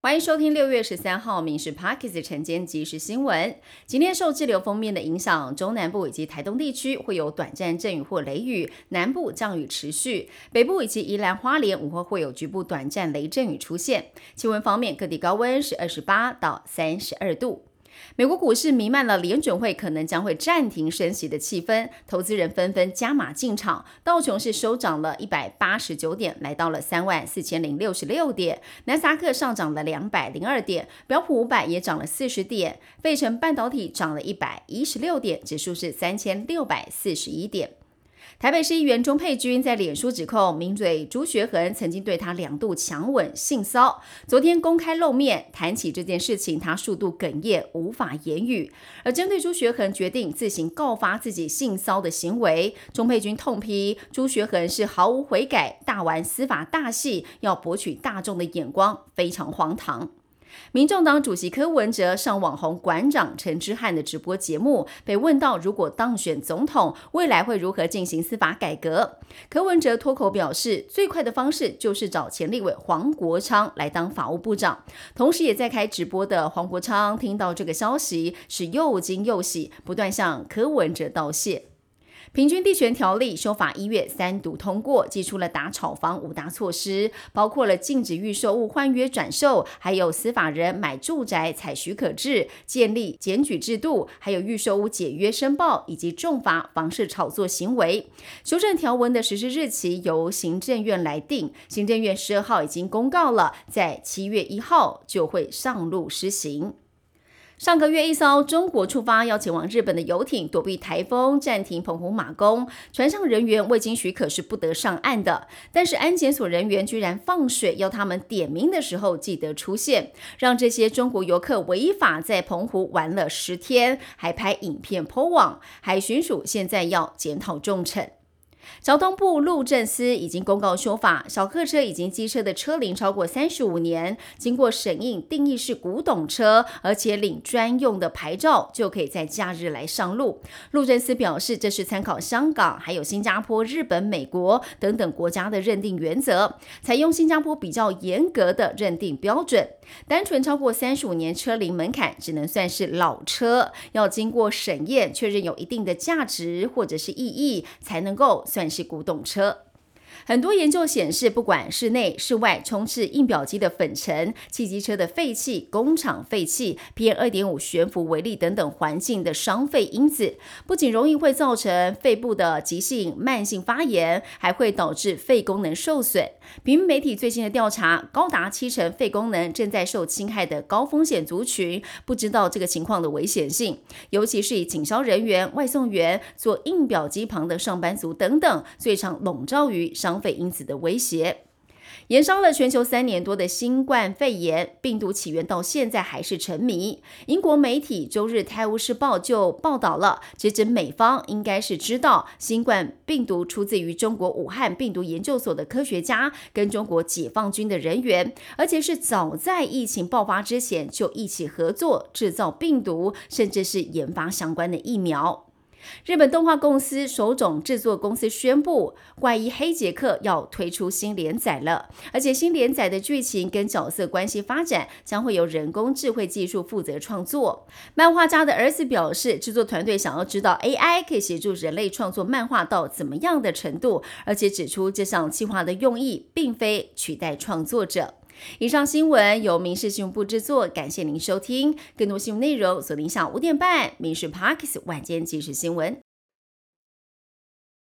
欢迎收听六月十三号《民事 Parkes 晨间即时新闻》。今天受滞留封面的影响，中南部以及台东地区会有短暂阵雨或雷雨，南部降雨持续，北部以及宜兰花莲午后会有局部短暂雷阵雨出现。气温方面，各地高温是二十八到三十二度。美国股市弥漫了联准会可能将会暂停升息的气氛，投资人纷纷加码进场。道琼是收涨了一百八十九点，来到了三万四千零六十六点；南斯达克上涨了两百零二点，标普五百也涨了四十点，费城半导体涨了一百一十六点，指数是三千六百四十一点。台北市议员钟佩君在脸书指控名嘴朱学恒曾经对他两度强吻性骚昨天公开露面谈起这件事情，他数度哽咽，无法言语。而针对朱学恒决定自行告发自己性骚的行为，钟佩君痛批朱学恒是毫无悔改，大玩司法大戏，要博取大众的眼光，非常荒唐。民众党主席柯文哲上网红馆长陈之汉的直播节目，被问到如果当选总统，未来会如何进行司法改革？柯文哲脱口表示，最快的方式就是找前立委黄国昌来当法务部长。同时，也在开直播的黄国昌听到这个消息，是又惊又喜，不断向柯文哲道谢。平均地权条例修法一月三读通过，寄出了打炒房五大措施，包括了禁止预售物换约转售，还有司法人买住宅采许可制，建立检举制度，还有预售物解约申报以及重罚房市炒作行为。修正条文的实施日期由行政院来定，行政院十二号已经公告了，在七月一号就会上路施行。上个月，一艘中国出发要前往日本的游艇躲避台风，暂停澎湖马公，船上人员未经许可是不得上岸的。但是安检所人员居然放水，要他们点名的时候记得出现，让这些中国游客违法在澎湖玩了十天，还拍影片 po 网。海巡署现在要检讨重惩。交通部路政司已经公告修法，小客车以及机车的车龄超过三十五年，经过审印定义是古董车，而且领专用的牌照，就可以在假日来上路。路政司表示，这是参考香港、还有新加坡、日本、美国等等国家的认定原则，采用新加坡比较严格的认定标准。单纯超过三十五年车龄门槛，只能算是老车，要经过审验，确认有一定的价值或者是意义，才能够算是古董车。很多研究显示，不管室内、室外，充斥印表机的粉尘、汽机车的废气、工厂废气、PM 二点五悬浮微粒等等环境的伤肺因子，不仅容易会造成肺部的急性、慢性发炎，还会导致肺功能受损。平媒体最新的调查，高达七成肺功能正在受侵害的高风险族群，不知道这个情况的危险性，尤其是以警销人员、外送员、做印表机旁的上班族等等，最常笼罩于伤。肺因子的威胁，延烧了全球三年多的新冠肺炎病毒起源到现在还是沉迷。英国媒体周日《泰晤士报》就报道了，直指美方应该是知道新冠病毒出自于中国武汉病毒研究所的科学家跟中国解放军的人员，而且是早在疫情爆发之前就一起合作制造病毒，甚至是研发相关的疫苗。日本动画公司首种制作公司宣布，《怪医黑杰克》要推出新连载了，而且新连载的剧情跟角色关系发展将会由人工智慧技术负责创作。漫画家的儿子表示，制作团队想要知道 AI 可以协助人类创作漫画到怎么样的程度，而且指出这项计划的用意并非取代创作者。以上新闻由民事新闻部制作，感谢您收听。更多新闻内容锁定下午五点半《民事 Parkes 晚间即时新闻》。